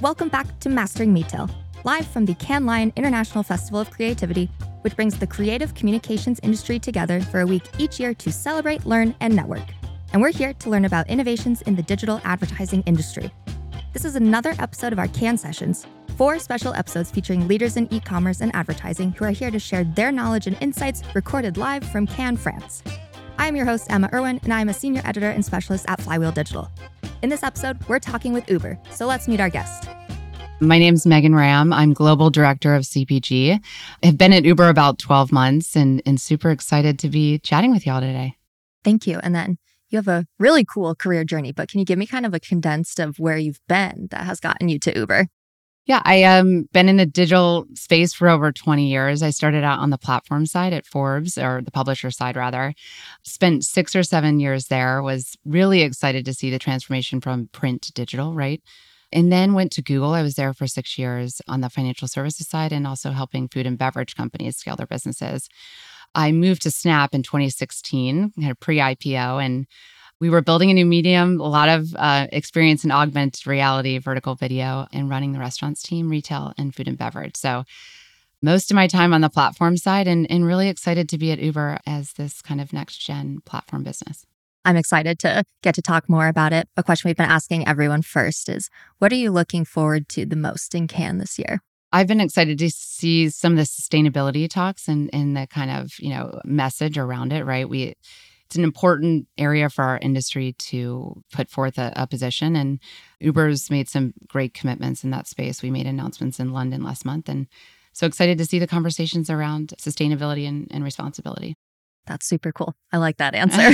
Welcome back to Mastering Retail, live from the Cannes Lion International Festival of Creativity, which brings the creative communications industry together for a week each year to celebrate, learn, and network. And we're here to learn about innovations in the digital advertising industry. This is another episode of our Cannes sessions, four special episodes featuring leaders in e commerce and advertising who are here to share their knowledge and insights recorded live from Cannes, France. I am your host, Emma Irwin, and I am a senior editor and specialist at Flywheel Digital. In this episode, we're talking with Uber, so let's meet our guest. My name's Megan Ramm. I'm Global Director of CPG. I've been at Uber about 12 months and, and super excited to be chatting with y'all today. Thank you. And then you have a really cool career journey, but can you give me kind of a condensed of where you've been that has gotten you to Uber? Yeah, I um, been in the digital space for over 20 years. I started out on the platform side at Forbes, or the publisher side rather. Spent six or seven years there, was really excited to see the transformation from print to digital, right? And then went to Google. I was there for six years on the financial services side and also helping food and beverage companies scale their businesses. I moved to Snap in 2016, had a pre IPO, and we were building a new medium, a lot of uh, experience in augmented reality, vertical video, and running the restaurants team, retail, and food and beverage. So, most of my time on the platform side, and, and really excited to be at Uber as this kind of next gen platform business. I'm excited to get to talk more about it. A question we've been asking everyone first is what are you looking forward to the most in Cannes this year? I've been excited to see some of the sustainability talks and, the kind of, you know, message around it, right? We it's an important area for our industry to put forth a, a, position. And Uber's made some great commitments in that space. We made announcements in London last month and so excited to see the conversations around sustainability and, and responsibility. That's super cool. I like that answer.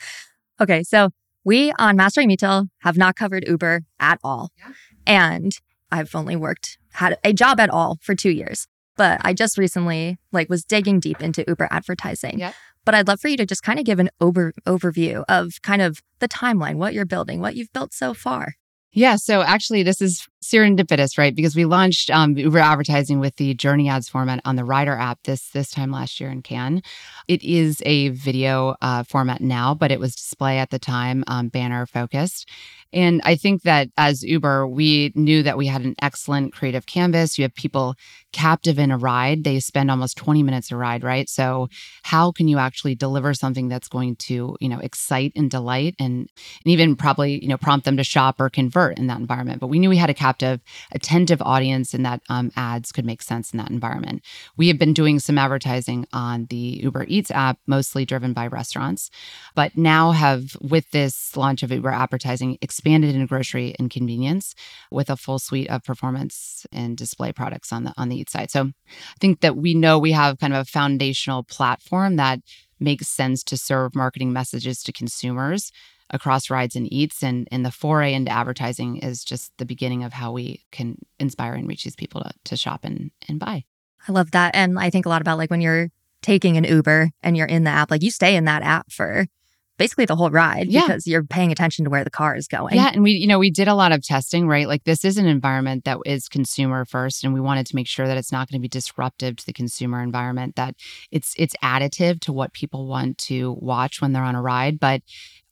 okay, so we on Mastering Retail have not covered Uber at all. Yeah. And I've only worked, had a job at all for two years. But I just recently like was digging deep into Uber advertising. Yeah. But I'd love for you to just kind of give an over overview of kind of the timeline, what you're building, what you've built so far. Yeah. So actually, this is serendipitous, right? Because we launched um, Uber advertising with the Journey Ads format on the Rider app this this time last year in Cannes. It is a video uh, format now, but it was display at the time, um, banner focused. And I think that as Uber, we knew that we had an excellent creative canvas. You have people captive in a ride. They spend almost 20 minutes a ride, right? So how can you actually deliver something that's going to, you know, excite and delight and, and even probably, you know, prompt them to shop or convert in that environment? But we knew we had a captive, attentive audience and that um, ads could make sense in that environment. We have been doing some advertising on the Uber Eats app, mostly driven by restaurants, but now have, with this launch of Uber advertising, expanded into grocery and convenience with a full suite of performance and display products on the on the Eats side. So I think that we know we have kind of a foundational platform that makes sense to serve marketing messages to consumers across rides and eats and and the foray into advertising is just the beginning of how we can inspire and reach these people to, to shop and and buy i love that and i think a lot about like when you're taking an uber and you're in the app like you stay in that app for basically the whole ride yeah. because you're paying attention to where the car is going. Yeah. And we, you know, we did a lot of testing, right? Like this is an environment that is consumer first. And we wanted to make sure that it's not going to be disruptive to the consumer environment, that it's it's additive to what people want to watch when they're on a ride. But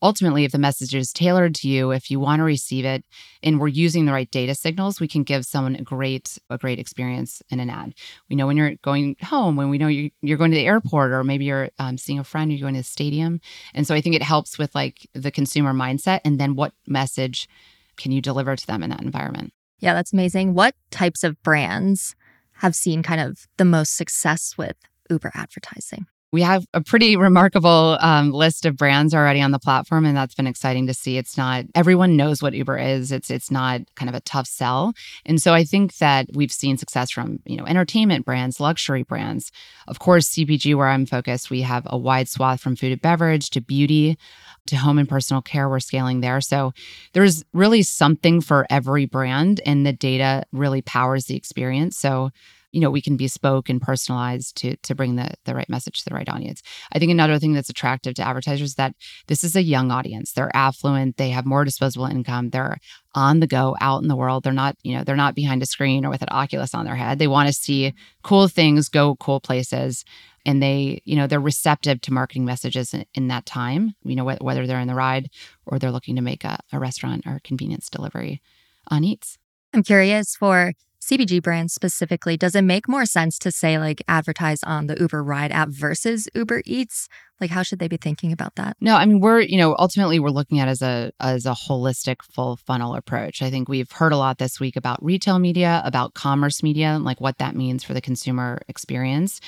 ultimately, if the message is tailored to you, if you want to receive it, and we're using the right data signals, we can give someone a great a great experience in an ad. We know when you're going home, when we know you're, you're going to the airport, or maybe you're um, seeing a friend, you're going to the stadium, and so I think it helps with like the consumer mindset, and then what message can you deliver to them in that environment? Yeah, that's amazing. What types of brands have seen kind of the most success with Uber advertising? We have a pretty remarkable um, list of brands already on the platform, and that's been exciting to see. It's not everyone knows what Uber is. It's it's not kind of a tough sell, and so I think that we've seen success from you know entertainment brands, luxury brands, of course CPG where I'm focused. We have a wide swath from food and beverage to beauty to home and personal care. We're scaling there, so there's really something for every brand, and the data really powers the experience. So you know we can be bespoke and personalized to to bring the the right message to the right audience. I think another thing that's attractive to advertisers is that this is a young audience. They're affluent. They have more disposable income. They're on the go out in the world. They're not you know they're not behind a screen or with an oculus on their head. They want to see cool things go cool places. And they you know they're receptive to marketing messages in, in that time you know wh- whether they're in the ride or they're looking to make a, a restaurant or convenience delivery on eats. I'm curious for CPG brands specifically, does it make more sense to say like advertise on the Uber Ride app versus Uber Eats? Like how should they be thinking about that? No, I mean we're, you know, ultimately we're looking at as a as a holistic full funnel approach. I think we've heard a lot this week about retail media, about commerce media, and like what that means for the consumer experience.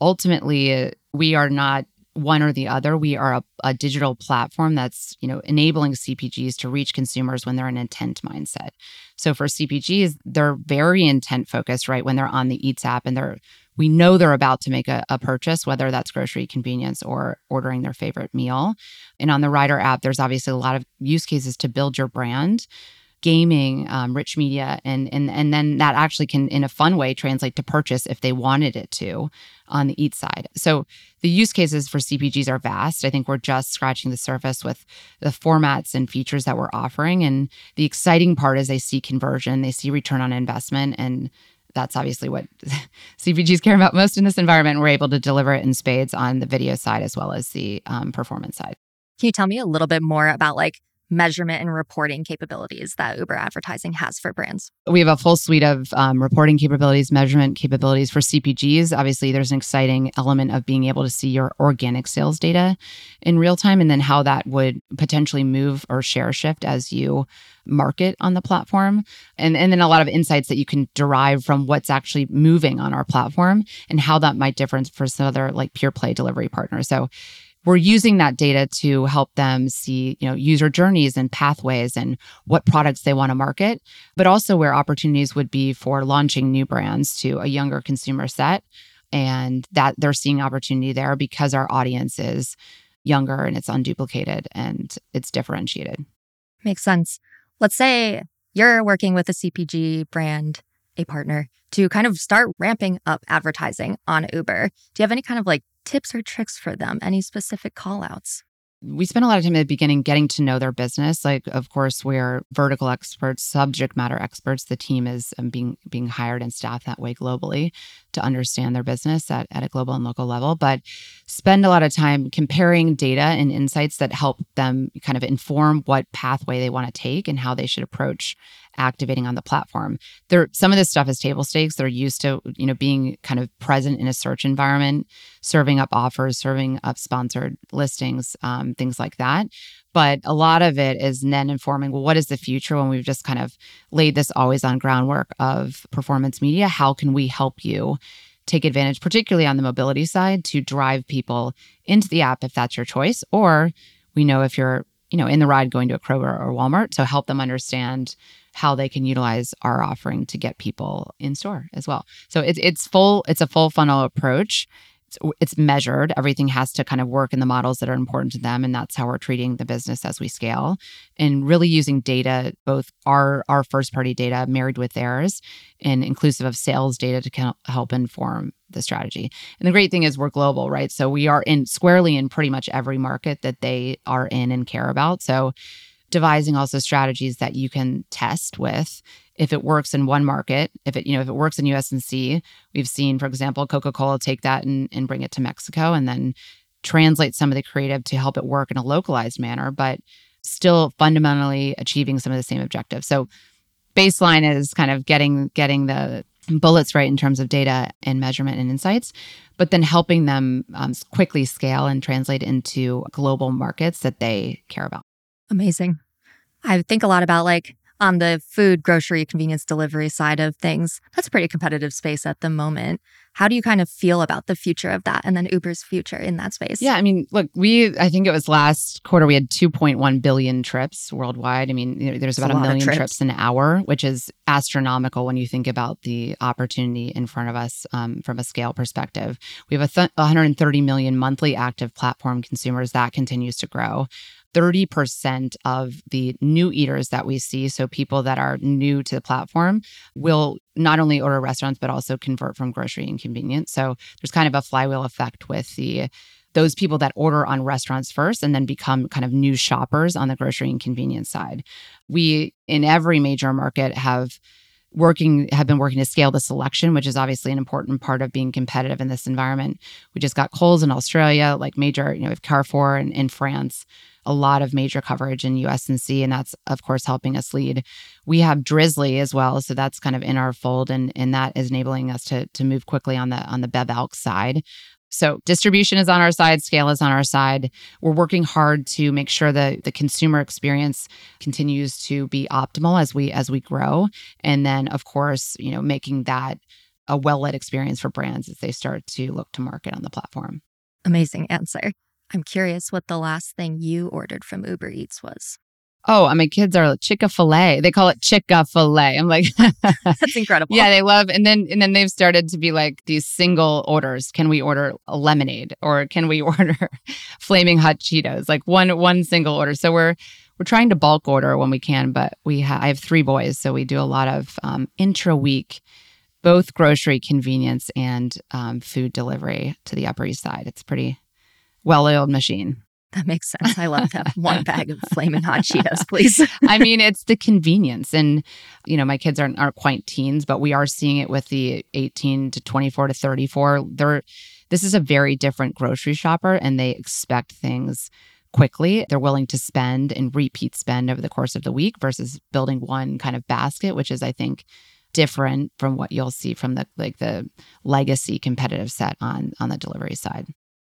Ultimately, we are not one or the other. We are a, a, digital platform that's, you know, enabling CPGs to reach consumers when they're in intent mindset. So for CPGs, they're very intent focused, right? When they're on the Eats app and they're we know they're about to make a, a purchase, whether that's grocery convenience or ordering their favorite meal. And on the Rider app, there's obviously a lot of use cases to build your brand gaming, um, rich media, and and and then that actually can, in a fun way, translate to purchase if they wanted it to on the eat side. So the use cases for CPGs are vast. I think we're just scratching the surface with the formats and features that we're offering. And the exciting part is they see conversion, they see return on investment, and that's obviously what CPGs care about most in this environment. We're able to deliver it in spades on the video side as well as the um, performance side. Can you tell me a little bit more about like measurement and reporting capabilities that Uber advertising has for brands? We have a full suite of um, reporting capabilities, measurement capabilities for CPGs. Obviously, there's an exciting element of being able to see your organic sales data in real time and then how that would potentially move or share shift as you market on the platform. And, and then a lot of insights that you can derive from what's actually moving on our platform and how that might differ for some other like pure play delivery partners. So we're using that data to help them see you know user journeys and pathways and what products they want to market but also where opportunities would be for launching new brands to a younger consumer set. And that they're seeing opportunity there because our audience is younger and it's unduplicated and it's differentiated. Makes sense. Let's say you're working with a cpg brand a partner to kind of start ramping up advertising on uber. Do you have any kind of like tips or tricks for them? Any specific call outs? we spend a lot of time at the beginning getting to know their business. Like, of course, we're vertical experts, subject matter experts. The team is um, being being hired and staffed that way globally to understand their business at, at a global and local level. But spend a lot of time comparing data and insights that help them kind of inform what pathway they want to take and how they should approach activating on the platform. There, some of this stuff is table stakes. They're used to, you know, being kind of present in a search environment, serving up offers, serving up sponsored listings, um, things like that. But a lot of it is then informing, well, what is the future when we've just kind of laid this always on groundwork of performance media? How can we help you? take advantage, particularly on the mobility side, to drive people into the app if that's your choice. Or we know if you're, you know, in the ride going to a Kroger or Walmart, so help them understand how they can utilize our offering to get people in store as well. So it's it's full it's a full funnel approach. It's, measured. Everything has to kind of work in the models that are important to them, and that's how we're treating the business as we scale. And really using data, both our our first party data married with theirs, and inclusive of sales data to help inform the strategy. And the great thing is we're global, right? So we are in squarely in pretty much every market that they are in and care about. So devising also strategies that you can test with if it works in one market if it you know if it works in usnc we've seen for example coca-cola take that and, and bring it to mexico and then translate some of the creative to help it work in a localized manner but still fundamentally achieving some of the same objectives so baseline is kind of getting getting the bullets right in terms of data and measurement and insights but then helping them um, quickly scale and translate into global markets that they care about Amazing. I think a lot about like on the food, grocery, convenience delivery side of things. That's a pretty competitive space at the moment. How do you kind of feel about the future of that and then Uber's future in that space? Yeah, I mean, look, we I think it was last quarter we had 2.1 billion trips worldwide. I mean, you know, there's about a, a million trips. trips. an hour, which is astronomical when you think about the opportunity in front of us um, from a scale perspective. We have a th- 130 million monthly active platform consumers that continues to grow. 30% of the new eaters that we see, so people that are new to the platform, will not only order restaurants, but also convert from grocery and convenience. So there's kind of a flywheel effect with the those people that order on restaurants first and then become kind of new shoppers on the grocery and convenience side. We in every major market have working have been working to scale the selection which is obviously an important part of being competitive in this environment we just got Coles in australia like major you know we have carrefour in, in france a lot of major coverage in USNC, and that's of course helping us lead. We have Drizly as well, so that's kind of in our fold, and and that is enabling us to to move quickly on the on the Bev Alc side. So distribution is on our side, scale is on our side. We're working hard to make sure that the consumer experience continues to be optimal as we as we grow, and then of course, you know, making that a well-led experience for brands as they start to look to market on the platform. Amazing answer. I'm curious what the last thing you ordered from Uber Eats was. Oh, my kids are Chick fil A. They call it Chick fil A. I'm like, that's incredible. Yeah, they love, and then and then they've started to be like these single orders. Can we order a lemonade or can we order flaming hot Cheetos? Like one one single order. So we're we're trying to bulk order when we can, but we ha- I have three boys, so we do a lot of um, intra week, both grocery convenience and um, food delivery to the Upper East Side. It's pretty well oiled machine. That makes sense. I love that. One bag of flaming hot Cheetos, please. I mean, it's the convenience. And, you know, my kids aren't, aren't quite teens, but we are seeing it with the 18 to 24 to 34. They're, this is a very different grocery shopper and they expect things quickly. They're willing to spend and repeat spend over the course of the week versus building one kind of basket, which is, I think, different from what you'll see from the like the legacy competitive set on on the delivery side.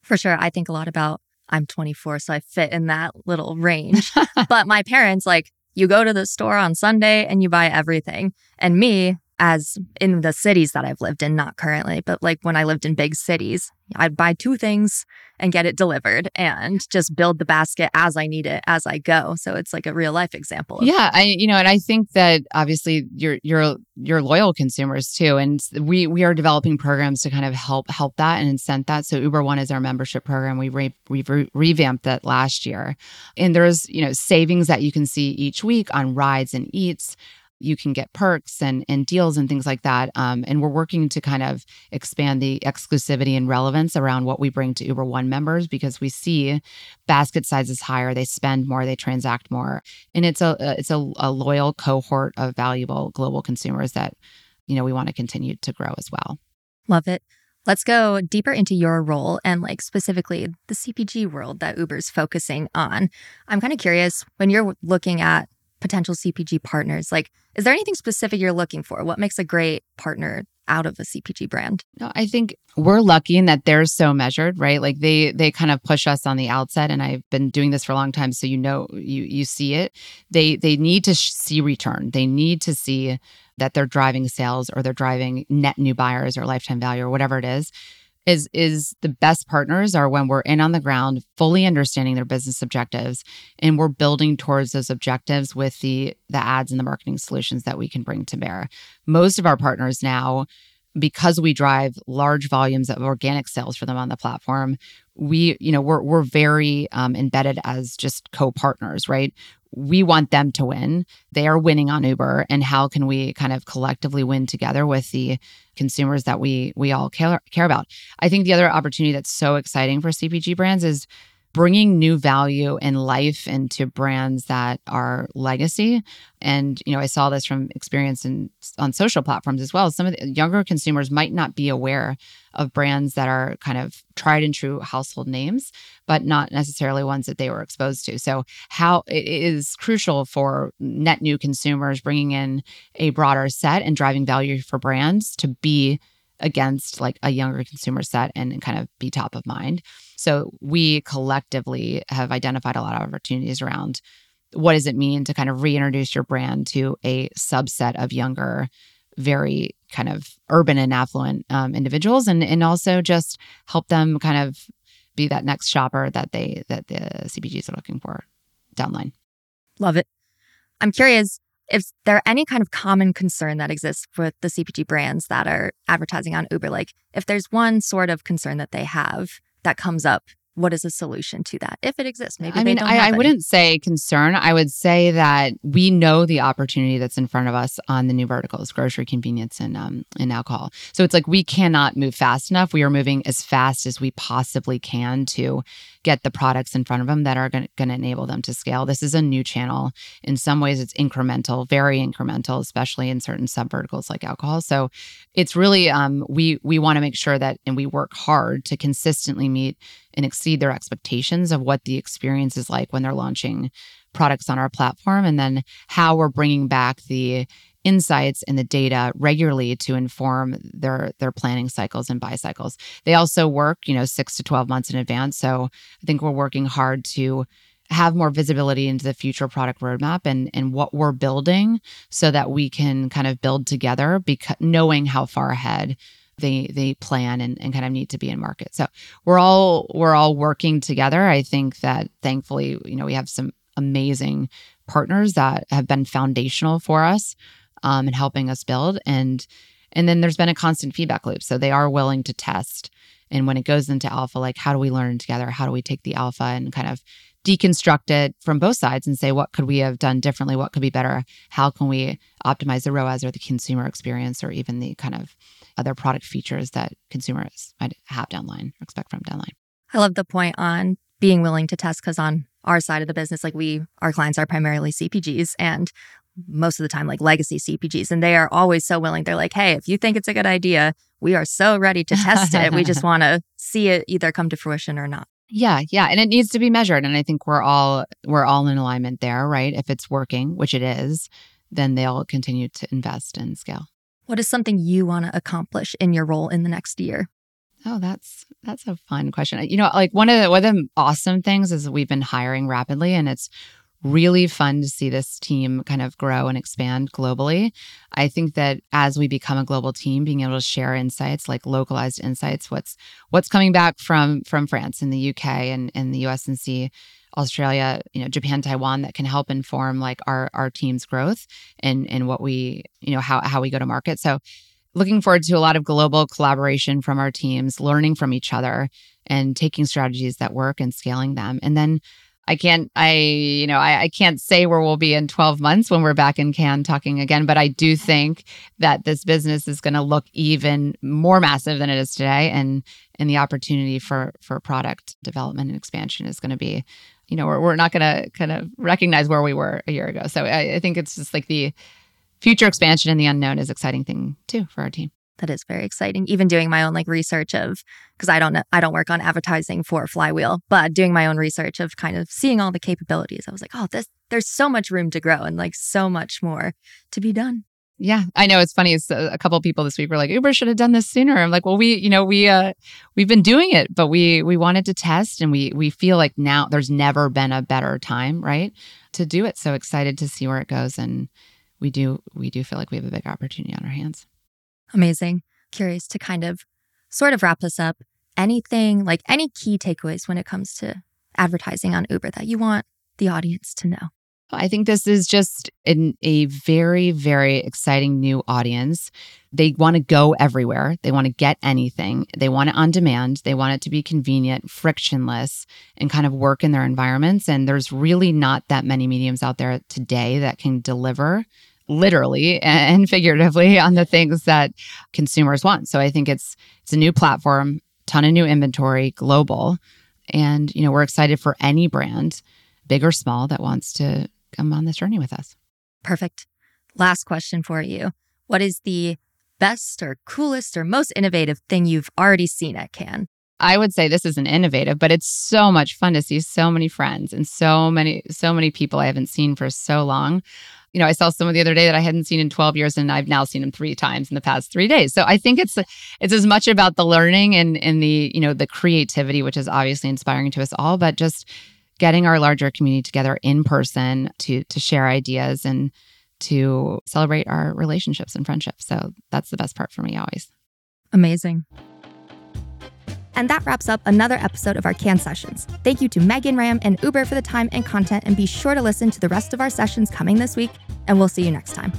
For sure. I think a lot about I'm 24, so I fit in that little range. but my parents, like, you go to the store on Sunday and you buy everything. And me, as in the cities that I've lived in, not currently, but like when I lived in big cities, I'd buy two things and get it delivered and just build the basket as I need it as I go. So it's like a real life example. yeah, I you know, and I think that obviously you're you're you're loyal consumers too, and we we are developing programs to kind of help help that and incent that. So Uber One is our membership program. We re, we re, revamped that last year, and there's you know savings that you can see each week on rides and eats you can get perks and, and deals and things like that. Um, and we're working to kind of expand the exclusivity and relevance around what we bring to Uber One members because we see basket sizes higher, they spend more, they transact more, and it's a it's a, a loyal cohort of valuable global consumers that you know we want to continue to grow as well. Love it. Let's go deeper into your role and, like, specifically the CPG world that Uber's focusing on. I'm kind of curious when you're looking at potential CPG partners? Like, is there anything specific you're looking for? What makes a great partner out of a CPG brand? No, I think we're lucky in that they're so measured, right? Like they they kind of push us on the outset, and I've been doing this for a long time, so you know you you see it. They they need to sh- see return. They need to see that they're driving sales or they're driving net new buyers or lifetime value or whatever it is is is the best partners are when we're in on the ground fully understanding their business objectives and we're building towards those objectives with the the ads and the marketing solutions that we can bring to bear. Most of our partners now because we drive large volumes of organic sales for them on the platform we you know we're we're very um, embedded as just co-partners right we want them to win. They are winning on Uber, and how can we kind of collectively win together with the consumers that we we all care care about? I think the other opportunity that's so exciting for CPG brands is bringing new value and life into brands that are legacy. And you know i saw this from experience in on social platforms as well. Some of the younger consumers might not be aware of brands that are kind of tried and true household names but not necessarily ones that they were exposed to. So how it is crucial for net new consumers bringing in a broader set and driving value for brands to be against like a younger consumer set and kind of be top of mind. So we collectively have identified a lot of opportunities around what does it mean to kind of reintroduce your brand to a subset of younger very kind of urban and affluent um, individuals and and also just help them kind of be that next shopper that they that the CPGs are looking for downline. Love it. I'm curious, if there any kind of common concern that exists with the CPG brands that are advertising on Uber? Like, if there's one sort of concern that they have that comes up what is a solution to that if it exists? Maybe i mean I, I, wouldn't say concern. I would say that we know the opportunity that's in front of us on the new verticals grocery convenience and um and alcohol. So it's like we cannot move fast enough. We are moving as fast as we possibly can to get the products in front of them that are going to enable them to scale. This is a new channel. In some ways it's incremental very incremental especially in certain sub verticals like alcohol. So it's really um we we want to make sure that and we work hard to consistently meet and exceed their expectations of what the experience is like when they're launching products on our platform and then how we're bringing back the insights and the data regularly to inform their their planning cycles and buy cycles. They also work, you know, 6 to 12 months in advance. So I think we're working hard to have more visibility into the future product roadmap and and what we're building so that we can kind of build together because knowing how far ahead they they plan and, and kind of need to be in market. So we're all we're all working together. I think that thankfully, you know, we have some amazing partners that have been foundational for us um, and helping us build. And and then there's been a constant feedback loop. So they are willing to test. And when it goes into alpha, like how do we learn together? How do we take the alpha and kind of deconstruct it from both sides and say what could we have done differently? What could be better? How can we optimize the ROAS or the consumer experience or even the kind of other product features that consumers might have downline or expect from downline? I love the point on being willing to test because on our side of the business, like we, our clients are primarily CPGs and most of the time like legacy CPGs. And they are always so willing. They're like, hey, if you think it's a good idea, we are so ready to test it. we just want to see it either come to fruition or not. Yeah, yeah, and it needs to be measured and I think we're all we're all in alignment there, right? If it's working, which it is, then they'll continue to invest and scale. What is something you want to accomplish in your role in the next year? Oh, that's that's a fun question. You know, like one of the one of the awesome things is we've been hiring rapidly and it's really fun to see this team kind of grow and expand globally. I think that as we become a global team, being able to share insights like localized insights, what's what's coming back from from France and the UK and, and the US and C, Australia, you know, Japan, Taiwan that can help inform like our our team's growth and and what we, you know, how how we go to market. So looking forward to a lot of global collaboration from our teams, learning from each other and taking strategies that work and scaling them. And then I can't, I, you know, I, I can't say where we'll be in 12 months when we're back in Cannes talking again, but I do think that this business is going to look even more massive than it is today. And, and the opportunity for, for product development and expansion is going to be, you know, we're, we're not going to kind of recognize where we were a year ago. So I, I think it's just like the, future expansion in the unknown is exciting thing too for our team that is very exciting. Even doing my own like research of because i don't i don't work on advertising for flywheel but doing my own research of kind of seeing all the capabilities i was like oh this there's so much room to grow and like so much more to be done. Yeah i know it's funny it's a, a couple people this week were like uber should have done this sooner. I'm like well we you know we uh we've been doing it but we we wanted to test and we we feel like now there's never been a better time right to do it. So excited to see where it goes and we do we do feel like we have a big opportunity on our hands. Amazing. Curious to kind of sort of wrap this up. Anything like any key takeaways when it comes to advertising on Uber that you want the audience to know? I think this is just an, a very, very exciting new audience. They want to go everywhere. They want to get anything. They want it on demand. They want it to be convenient, frictionless, and kind of work in their environments. And there's really not that many mediums out there today that can deliver literally and figuratively on the things that consumers want. So I think it's it's a new platform, ton of new inventory, global. And you know, we're excited for any brand, big or small, that wants to come on this journey with us. Perfect. Last question for you. What is the best or coolest or most innovative thing you've already seen at Cannes? I would say this isn't innovative, but it's so much fun to see so many friends and so many, so many people I haven't seen for so long. You know, I saw someone the other day that I hadn't seen in 12 years and I've now seen him three times in the past three days. So I think it's it's as much about the learning and and the, you know, the creativity, which is obviously inspiring to us all, but just getting our larger community together in person to to share ideas and to celebrate our relationships and friendships. So that's the best part for me always. Amazing. And that wraps up another episode of our Cannes sessions. Thank you to Megan Ramm and Uber for the time and content, and be sure to listen to the rest of our sessions coming this week, and we'll see you next time.